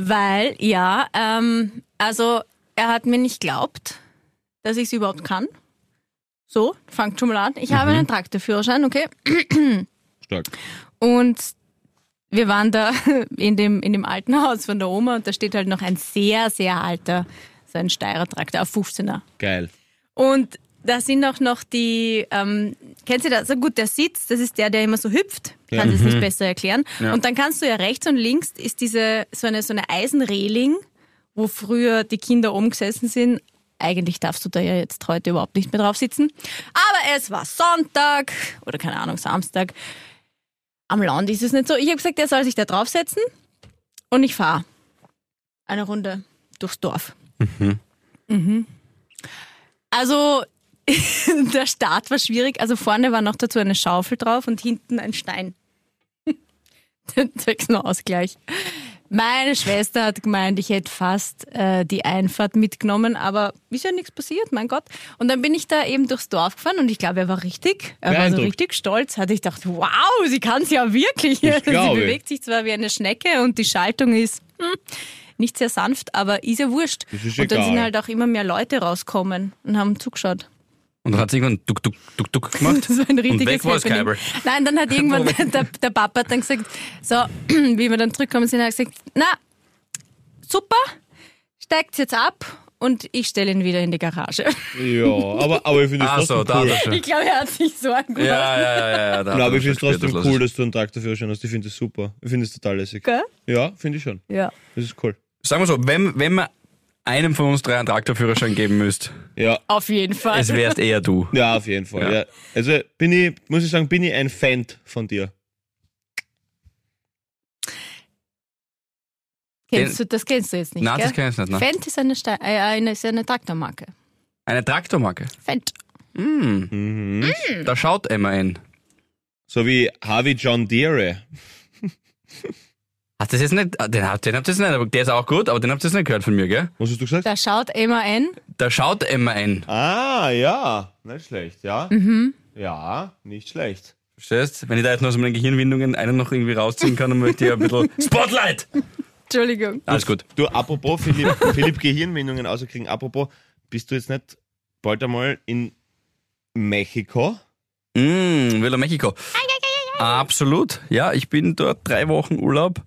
Weil, ja, ähm, also er hat mir nicht glaubt, dass ich es überhaupt kann. So, fangt schon mal an. Ich habe einen Traktorführerschein, okay. <clears throat> stark. Und wir waren da <laughs> in dem, in dem alten Haus von der Oma und da steht halt noch ein sehr, sehr alter, so ein Steirer Traktor auf 15er. Geil. Und da sind auch noch die, ähm, kennst du das? So gut, der Sitz, das ist der, der immer so hüpft. Ja. Kann es nicht besser erklären. Ja. Und dann kannst du ja rechts und links ist diese, so eine, so eine Eisenreling, wo früher die Kinder oben gesessen sind. Eigentlich darfst du da ja jetzt heute überhaupt nicht mehr drauf sitzen. Aber es war Sonntag oder keine Ahnung, Samstag. Am Land ist es nicht so. Ich habe gesagt, er soll sich da draufsetzen und ich fahre eine Runde durchs Dorf. Mhm. Also <laughs> der Start war schwierig. Also vorne war noch dazu eine Schaufel drauf und hinten ein Stein. <laughs> Zwecks nur Ausgleich. Meine Schwester hat gemeint, ich hätte fast äh, die Einfahrt mitgenommen, aber ist ja nichts passiert, mein Gott. Und dann bin ich da eben durchs Dorf gefahren und ich glaube, er war richtig, er war so richtig stolz. Hatte ich gedacht, wow, sie kann es ja wirklich. <laughs> Sie bewegt sich zwar wie eine Schnecke und die Schaltung ist hm, nicht sehr sanft, aber ist ja wurscht. Ist und dann sind halt auch immer mehr Leute rauskommen und haben zugeschaut. Und dann hat sie irgendwann duck, duck, duck, duck gemacht. <laughs> Das war ein und richtiges weg war das. Kabel. Nein, dann hat <laughs> irgendwann der, der Papa dann gesagt, so, <clears throat> wie wir dann zurückkommen sind, hat er gesagt, na, super, steigt jetzt ab und ich stelle ihn wieder in die Garage. Ja, aber, aber ich finde es Ah, so, trotzdem da cool. hat er schon. Ich glaube, er hat sich Sorgen gemacht. Ja, ja, ja, ja. da Ja, aber er ich finde es schon trotzdem das cool, dass du einen Traktorführerschein hast. Ich finde es super. Ich finde es total lässig. Gell? Ja, finde ich schon. Ja. Das ist cool. Sagen wir so, wenn, wenn man einem von uns drei einen Traktorführerschein geben müsst, Ja, Auf jeden Fall. es wärst eher du. ja, auf jeden Fall. Ja. Ja. Also bin ich, muss ich sagen, bin ich ein Fan von dir. Kennst du, das kennst du jetzt nicht, Nein, gell? das kenn ich nicht, nein. Fendt ist eine, Ste äh, eine, ist eine Traktormarke. Eine Traktormarke. Fendt. Mm, Mhm. da schaut MAN. So wie Harvey John Deere. <laughs> Hast du das jetzt nicht? ah, Den, habt- den habt ihr jetzt nicht, aber der ist auch gut, aber den habt ihr jetzt nicht gehört von mir, gell? Was hast du gesagt? Da schaut MAN. Da schaut MAN. Ah, ja. Nicht schlecht, ja. Ja, nicht schlecht. Verstehst? Wenn ich da jetzt noch so meine Gehirnwindungen einen noch irgendwie rausziehen kann, dann möchte ich ein bisschen <laughs> Spotlight! Entschuldigung. Alles gut. Du, apropos Philipp, <laughs> Philipp Gehirnwindungen außerkriegen, apropos, bist du jetzt nicht bald einmal in Mexiko? Mm, Villa Mexico. Absolut. Ja, ich bin dort drei Wochen Urlaub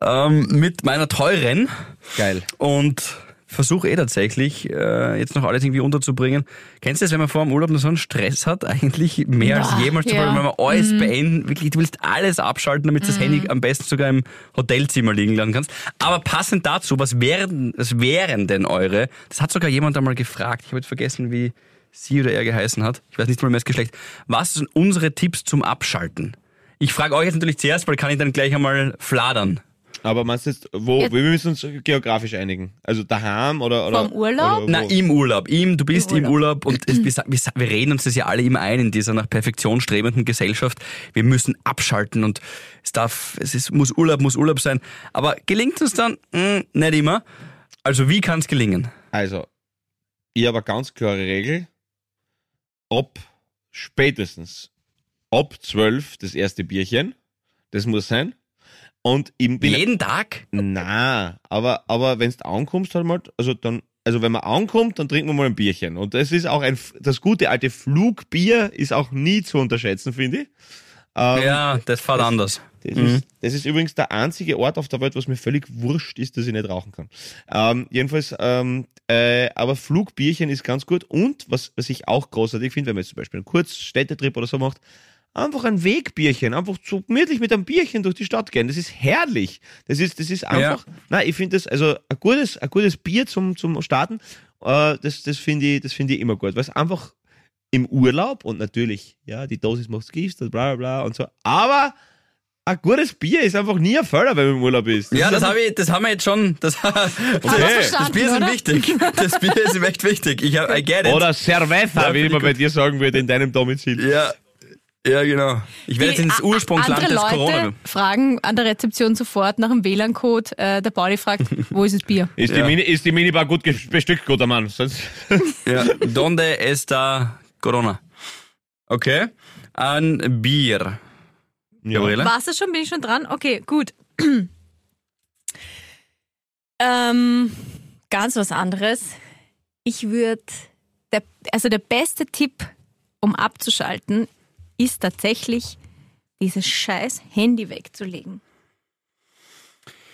ähm, mit meiner teuren Geil. und versuche eh tatsächlich äh, jetzt noch alles irgendwie unterzubringen. Kennst du das, wenn man vor dem Urlaub noch so einen Stress hat? <laughs> Eigentlich mehr als Boah, jemals zuvor, ja. Mhm. wenn man alles beenden, wirklich, du willst alles abschalten, damit du das Handy am besten sogar im Hotelzimmer liegen lassen kannst. Aber passend dazu, was wären, was wären denn eure? Das hat sogar jemand einmal gefragt. Ich habe jetzt vergessen, wie sie oder er geheißen hat. Ich weiß nicht mal mehr das Geschlecht. Was sind unsere Tipps zum Abschalten? Ich frage euch jetzt natürlich zuerst, weil kann ich dann gleich einmal fladern. Aber meinst du jetzt, wo, Ja. wir müssen uns geografisch einigen? Also daheim oder, oder Vom Urlaub? Oder Na, im Urlaub. Im, du bist im Im Urlaub, und es, wir, reden uns das ja alle immer ein in dieser nach Perfektion strebenden Gesellschaft. Wir müssen abschalten und es darf, es ist, muss Urlaub, muss Urlaub sein. Aber gelingt es dann? Hm, nicht immer. Also wie kann es gelingen? Also, ich habe eine ganz klare Regel. Ab spätestens ab 12 das erste Bierchen. Das muss sein. Und bin Jeden Tag? Na, aber, aber wenn du ankommst, halt mal, also dann, also wenn man ankommt, dann trinken wir mal ein Bierchen. Und das ist auch ein, das gute alte Flugbier ist auch nie zu unterschätzen, finde ich. Ähm, Ja, das fährt anders. Das, ist, das ist übrigens der einzige Ort auf der Welt, was mir völlig wurscht ist, dass ich nicht rauchen kann. Ähm, jedenfalls, ähm, äh, aber Flugbierchen ist ganz gut. Und was, was ich auch großartig finde, wenn man jetzt zum Beispiel einen Kurzstädtetrip oder so macht, einfach ein Wegbierchen, einfach so gemütlich mit einem Bierchen durch die Stadt gehen. Das ist herrlich. Das ist, das ist einfach, nein, ich finde das, also ein gutes, ein gutes Bier zum, zum Starten, äh, das, das finde ich, das finde ich immer gut, weil es einfach im Urlaub und natürlich, ja, die Dosis macht's Gift und bla bla bla und so, aber ein gutes Bier ist einfach nie ein Förder, wenn man im Urlaub ist. Ja, ist das habe ich, das haben wir jetzt schon. Das, <laughs> das, verstanden, das Bier ist oder? wichtig. Das Bier ist ihm echt wichtig. Ich, hab, I get it. Oder Cerveza, Ja, wie man bei dir sagen würde, in deinem Domizil. Ja, ja, genau. Ich werde jetzt ins Ursprungsland andere des Leute Corona. fragen an der Rezeption sofort nach dem WLAN-Code. Äh, der Pauli fragt, <laughs> wo ist das Bier? Ist, Ja. die Mini, ist die Minibar gut bestückt, guter Mann? Sonst <laughs> Ja, donde está Corona? Okay. Ein Bier. Gabriele? Warst du schon? Bin ich schon dran? Okay, gut. <clears throat> ähm, ganz was anderes. Ich würde, also der beste Tipp, um abzuschalten, ist tatsächlich, dieses scheiß Handy wegzulegen.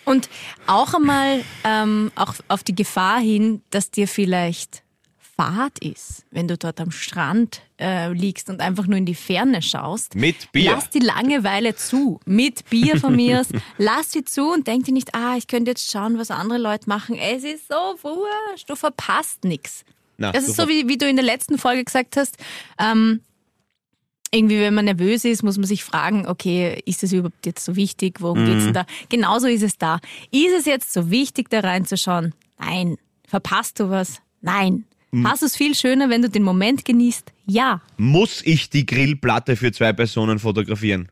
Und auch einmal ähm, auch auf die Gefahr hin, dass dir vielleicht Fahrt ist, wenn du dort am Strand äh, liegst und einfach nur in die Ferne schaust. mit Bier. Lass die Langeweile zu. Mit Bier von mir. <laughs> Lass sie zu und denk dir nicht, ah, ich könnte jetzt schauen, was andere Leute machen. Es ist so wurscht. Du verpasst nichts. Na, Das ist so, wie, wie du in der letzten Folge gesagt hast. Ähm, irgendwie, wenn man nervös ist, muss man sich fragen, okay, ist das überhaupt jetzt so wichtig? Worum geht's denn da? Genauso ist es da. Ist es jetzt so wichtig, da reinzuschauen? Nein. Verpasst du was? Nein. Hast du es viel schöner, wenn du den Moment genießt? Ja. Muss ich die Grillplatte für zwei Personen fotografieren?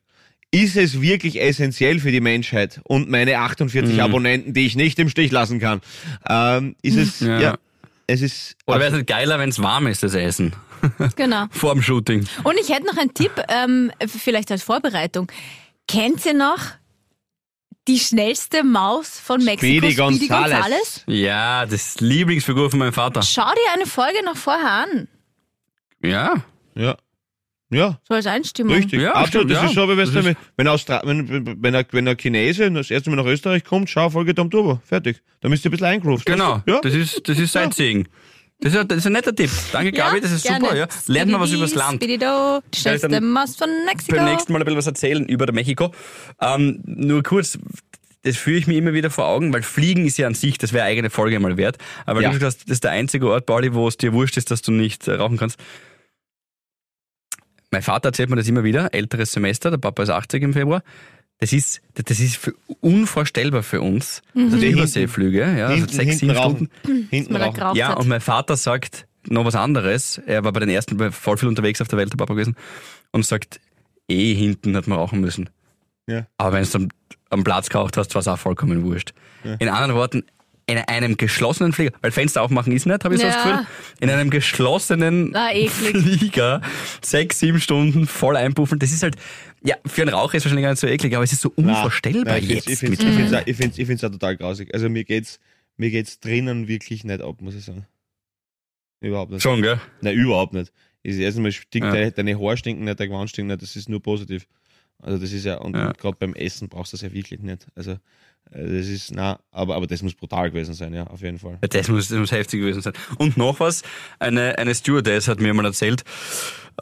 Ist es wirklich essentiell für die Menschheit und meine 48 Mhm. Abonnenten, die ich nicht im Stich lassen kann? Ähm, ist es, ja. Ja. es ist, Oder wäre es nicht geiler, wenn es warm ist, das Essen? Genau. <laughs> Vor dem Shooting. Und ich hätte noch einen Tipp, ähm, vielleicht als Vorbereitung. Kennt ihr noch die schnellste Maus von Mexiko? Speedy Gonzales. Ja, das ist Lieblingsfigur von meinem Vater. Schau dir eine Folge noch vorher an. Ja. Ja. Ja, So als Einstimmung. richtig. Ja, Absolut. stimmt, das ja. ist so, wie wenn, ist- wenn, Austra wenn, wenn, wenn, ein, wenn ein Chinese das erste Mal nach Österreich kommt, schau, Folge Dom Turbo. Fertig. Da müsst ihr ein bisschen eingroovt. Genau. Ja. Das ist, das ist Sightseeing. Das ist, ein- das ist ein netter Tipp. Danke, Gabi, das ist gerne. super. Ja. Lernt mal was übers Land. Schnellste dann Maus von Mexiko. beim nächsten Mal ein bisschen was erzählen über Mexiko. Ähm, nur kurz, das führe ich mir immer wieder vor Augen, weil Fliegen ist ja an sich, das wäre eine eigene Folge mal wert. Aber Ja. du gesagt hast, das ist der einzige Ort, Pauli, wo es dir wurscht ist, dass du nicht äh, rauchen kannst. Mein Vater erzählt mir das immer wieder, älteres Semester, der Papa ist 80 im Februar. Das ist, das ist für, unvorstellbar für uns. Also die Hinten- Überseeflüge, ja, also Hinten, sechs, hinten sieben rauchen. Stunden. Hinten rauchen. Ja, und mein Vater sagt noch was anderes. Er war bei den ersten bei voll viel unterwegs auf der Welt, der Papa gewesen, und sagt, eh hinten hat man rauchen müssen. Ja. Aber wenn du am, am Platz geraucht hast, war es auch vollkommen wurscht. In anderen Worten, in einem geschlossenen Flieger, weil Fenster aufmachen ist nicht, habe ich so das Ja. Gefühl, in einem geschlossenen Ah, eklig. Flieger sechs, sieben Stunden voll einpuffeln, das ist halt, ja, für einen Raucher ist wahrscheinlich gar nicht so eklig, aber es ist so Nein, unvorstellbar nein, ich jetzt. find's- Ich finde es ich find's auch, ich find's, auch total grausig. Also mir geht's, mir geht's drinnen wirklich nicht ab, muss ich sagen. Überhaupt nicht. Schon, gell? Nein, überhaupt nicht. Das erste Mal stinkt Ja. deine, Haare stinken nicht, der Gewand stinkt nicht, das ist nur positiv. Also das ist ja, und, Ja. gerade beim Essen brauchst du das ja wirklich nicht. Also äh, das ist, na, aber, aber das muss brutal gewesen sein, ja, auf jeden Fall. Das muss, das muss heftig gewesen sein. Und noch was, eine, eine Stewardess hat mir mal erzählt,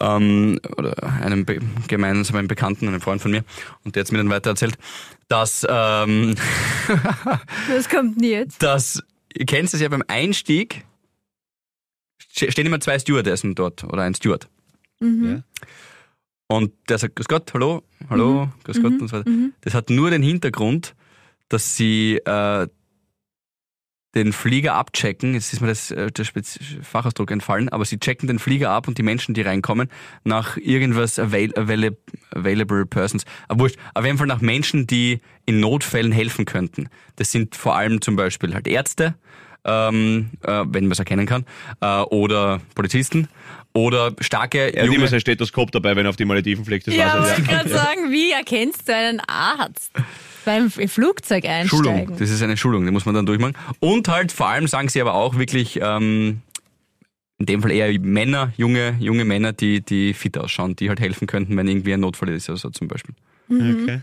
ähm, oder einem Be gemeinsamen Bekannten, einem Freund von mir, und der hat mir dann weiter erzählt, dass, ähm, <laughs> Das kommt nie jetzt. dass, ihr kennt es ja beim Einstieg, ste- stehen immer zwei Stewardessen dort, oder ein Steward. Mhm. Und der sagt, Grüß Gott, hallo, hallo, Grüß Gott und so weiter. Mhm. Das hat nur den Hintergrund, dass sie äh, den Flieger abchecken. Jetzt ist mir das, äh, der Spez Fachausdruck entfallen, aber sie checken den Flieger ab und die Menschen, die reinkommen, nach irgendwas avail avail available persons. Aber wurscht, auf jeden Fall nach Menschen, die in Notfällen helfen könnten. Das sind vor allem zum Beispiel halt Ärzte, ähm, äh, wenn man es erkennen kann, äh, oder Polizisten oder starke Er hat junge immer sein Stethoskop dabei, wenn er auf die Malediven fliegt. Das Ja, weiß wollte er, ich gerade <laughs> sagen, wie erkennst du einen Arzt beim Flugzeug Schulung. einsteigen? Das ist eine Schulung, die muss man dann durchmachen. Und halt vor allem sagen sie aber auch wirklich, ähm, in dem Fall eher Männer, junge, junge Männer, die, die fit ausschauen, die halt helfen könnten, wenn irgendwie ein Notfall ist, also zum Beispiel. Okay.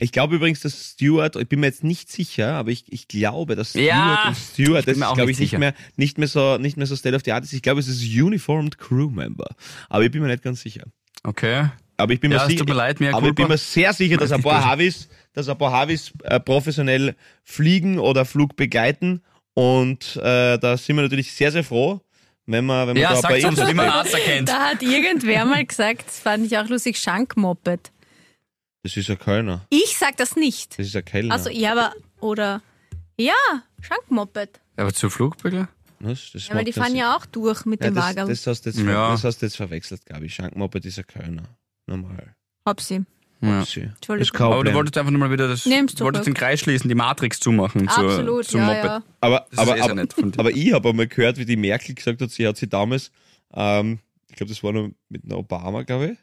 Ich glaube übrigens, dass Steward, ich bin mir jetzt nicht sicher, aber ich, ich glaube, dass Steward Ja, und bin das ist, auch glaube nicht ich, nicht mehr, nicht mehr so, nicht mehr so State of the Art ist. Ich glaube, es ist Uniformed Crew Member. Aber ich bin mir nicht ganz sicher. Okay. Aber ich bin mir Ja, es sicher, tut mir leid, aber ich bin mir sehr sicher, dass ein paar <laughs> Havis, dass ein paar Havis äh, professionell fliegen oder Flug begleiten. Und äh, da sind wir natürlich sehr, sehr froh, wenn wir, wenn wir Ja, da bei uns, Infos wie man. Arzt erkennt. Da hat irgendwer mal gesagt, das fand ich auch lustig, Schankmoped. Das ist ein Kölner. Ich sag das nicht. Das ist ein Kellner. Also ja, aber oder ja, Schankmoped. Aber zu Flugbegler? Was? Das Ja, weil die fahren ja auch durch mit Ja, dem das, Wagen. das, hast du jetzt, Ja. das hast du jetzt verwechselt, glaube ich. Schankmoped ist ein Kölner. Normal. Hab sie. Ja. Sie. Entschuldigung. Ist Aber du wolltest einfach nur mal wieder das, Nimm's du wolltest den Kreis schließen, die Matrix zumachen Absolut, zum ja, Moped. ja. aber, aber, ist eh aber, aber ich habe einmal gehört, wie die Merkel gesagt hat, sie hat sie damals, ähm, ich glaube, das war noch mit einem Obama, glaube ich,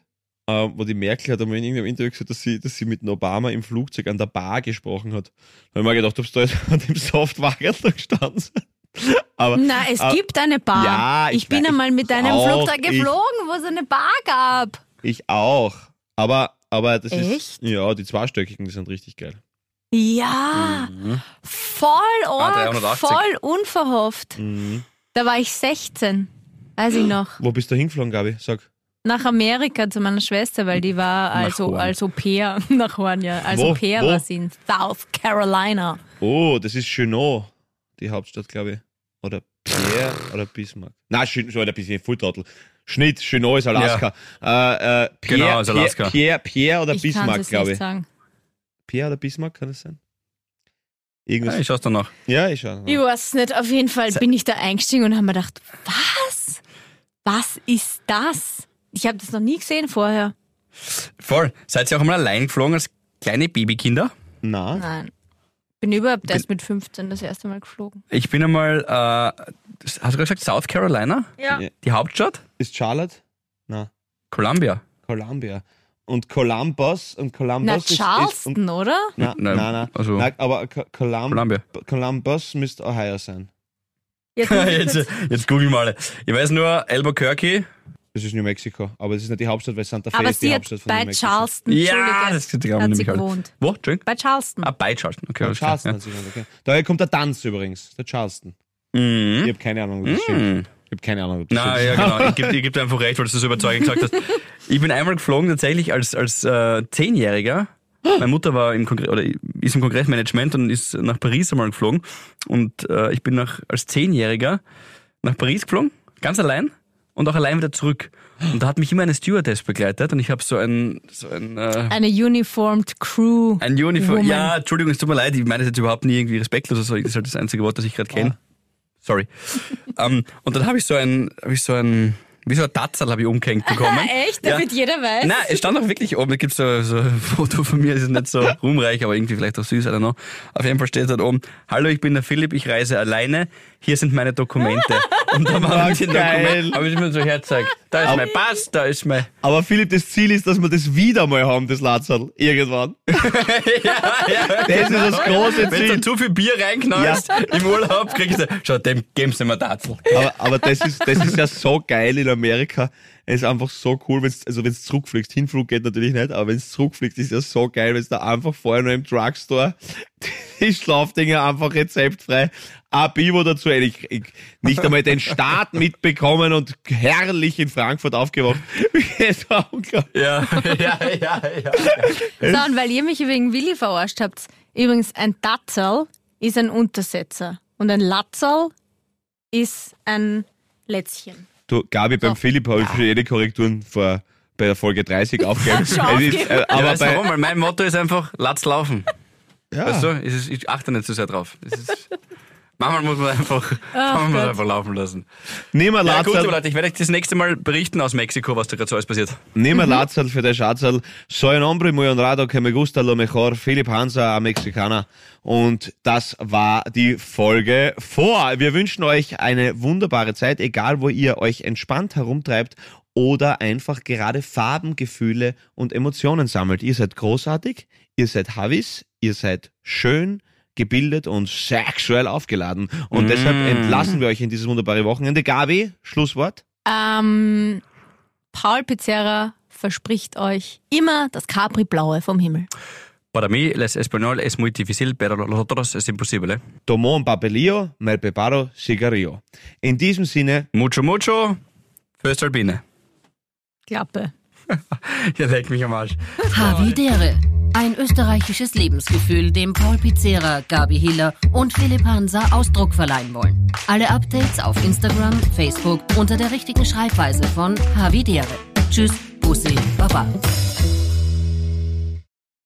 ähm, wo die Merkel hat einmal in irgendeinem Interview gesagt, dass sie, dass sie mit einem Obama im Flugzeug an der Bar gesprochen hat. Da habe ich mir gedacht, ob du da jetzt <laughs> an dem Softwagen da gestanden sind. Aber, Na, es aber gibt eine Bar. Ja, ich ich bin weiß, einmal mit einem auch, Flugzeug geflogen, wo es eine Bar gab. Ich auch. Aber, aber das ist, Echt? ja, die zweistöckigen, die sind richtig geil. Ja, Mhm. voll Ah, arg, 380. voll unverhofft. Mhm. Da war ich 16, weiß ich noch. Wo bist du hingeflogen, Gabi? Sag. Nach Amerika zu meiner Schwester, weil die war also als Au pair, <laughs> nach Horn, ja. Als Wo? Au pair Wo? war sie in South Carolina. Oh, das ist Chenot, die Hauptstadt, glaube ich. Oder Pierre oder Bismarck. Nein, Chen- so, der bisschen Volltrottel. Schnitt, Chenot ist Alaska. Äh, äh, Pierre, Genau, ist Alaska. Pierre, Pierre, Pierre oder ich kann Bismarck, es glaube nicht ich. sagen. Pierre oder Bismarck, kann das sein? Ja, Irgendwas. ich schaue danach. Ja, ich schau. Ich weiß nicht, auf jeden Fall bin ich da eingestiegen und habe mir gedacht, was? Was ist das? Ich habe das noch nie gesehen vorher. Voll. Seid ihr auch einmal allein geflogen als kleine Babykinder? Na, Nein. Bin überhaupt erst mit 15 das erste Mal geflogen. Ich bin einmal, äh, hast du gerade gesagt, South Carolina? Ja. Die Hauptstadt? ist Charlotte? Na, Columbia. Columbia. Und Columbus und Columbus Na, ist, ist Charleston, oder? Na, Nein, nein, nein. also- Nein, aber Co- Colum Columbia. Columbus müsste Ohio sein. <laughs> Jetzt jetzt, jetzt googeln wir alle. Ich weiß nur, Albuquerque Das ist New Mexico. Aber das ist nicht die Hauptstadt, weil Santa Fe Aber ist die sie Hauptstadt von New bei Mexico. Charleston, Ja, das ist hat sie nämlich alle. gewohnt. Wo? Entschuldigung? Bei Charleston. Ah, bei Charleston. Okay, klar. Charleston hat sie gewohnt, okay. Daher kommt der Tanz übrigens, der Charleston. Ja. Ich Mhm. habe keine Ahnung, ob das stimmt. Ich habe keine Ahnung, ob das Na stimmt. ja, genau. <laughs> Ich gebe geb dir einfach recht, weil du das so überzeugend gesagt hast. Ich bin einmal geflogen tatsächlich als, als äh, Zehnjähriger. Meine Mutter war im Kongress oder ist im Kongressmanagement und ist nach Paris einmal geflogen. Und äh, ich bin nach, als Zehnjähriger nach Paris geflogen, ganz allein und auch allein wieder zurück. Und da hat mich immer eine Stewardess begleitet und ich habe so ein, so ein, äh, Eine uniformed Crew. ein Uniform. Woman. Ja, Entschuldigung, es tut mir leid, ich meine das jetzt überhaupt nie irgendwie respektlos oder so. Das ist halt das einzige Wort, das ich gerade kenne. Sorry. <laughs> ähm, und dann habe ich so ein, habe ich so ein, wie so ein Tatzerl habe ich umgehängt bekommen. <laughs> Echt? Ja. Damit jeder weiß? Nein, es stand auch wirklich oben. Da gibt's so, so ein <laughs> Foto von mir, es ist nicht so ruhmreich, aber irgendwie vielleicht auch süß, I don't know. Auf jeden Fall steht dort oben, Hallo, ich bin der Philipp, ich reise alleine, hier sind meine Dokumente. <laughs> Und da war ich geil. Dokumente, habe ich mir so hergezeigt. Da ist mein Pass, da ist mein... Aber Philipp, das Ziel ist, dass wir das wieder mal haben, das Lazarl. Irgendwann. ja, ja. Das ist das große Wenn du Ziel. zu viel Bier reinknallst im Urlaub, kriegst du, schau, dem geben's nicht mehr Tatzel. Aber, aber das, ist, das ist ja so geil in Amerika. Es ist einfach so cool, wenn's, also wenn's zurückfliegst. Hinflug geht natürlich nicht, aber wenn's zurückfliegst, ist ja so geil, wenn's da einfach vorher noch im Drugstore <laughs> die Schlafdinger einfach rezeptfrei ein Bivo dazu. Ich, ich, nicht einmal den Start <laughs> mitbekommen und herrlich in Frankfurt aufgewacht. Das war unglaublich. Ja, ja, ja, ja. So, und weil ihr mich wegen Willi verarscht habt, übrigens ein Datzerl ist ein Untersetzer und ein Latzerl ist ein Lätzchen. Du, Gabi, beim So. Philipp habe ich für jede Korrekturen vor, bei der Folge 30 aufgegeben. Schon Es ist, äh, Aber du bei, warum? Weil mein Motto ist einfach, latz laufen. ja. Weißt du? Ich achte nicht so sehr drauf. Ist, <laughs> manchmal muss man einfach, <laughs> man muss Gott. einfach laufen lassen. Nimm ein Ja, gut, Leute, ich werde euch das nächste Mal berichten aus Mexiko, was da gerade so alles passiert. Nimm ein Lazarl für den Schatzal. Soy un hombre muy honrado que me gusta lo mejor. Philipp Hansa, ein Mexikaner. Und das war die Folge vor. Wir wünschen euch eine wunderbare Zeit, egal wo ihr euch entspannt herumtreibt oder einfach gerade Farben, Gefühle und Emotionen sammelt. Ihr seid großartig, ihr seid Havis, ihr seid schön, gebildet und sexuell aufgeladen. Und deshalb entlassen wir euch in dieses wunderbare Wochenende. Gabi, Schlusswort. Ähm, Paul Pizzerra verspricht euch immer das Capri-Blaue vom Himmel. Para mí, les español es muy difícil, pero los otros es imposible. Tomó un papelillo, me preparo cigarrillo. In diesem Sinne, Mucho, mucho, Föstalpine. Klappe. <laughs> Ja, leck mich am Arsch. Havidere. Ein österreichisches Lebensgefühl, dem Paul Pizzera, Gabi Hiller und Philipp Hansa Ausdruck verleihen wollen. Alle Updates auf Instagram, Facebook unter der richtigen Schreibweise von Havidere. Tschüss, Bussi, Baba.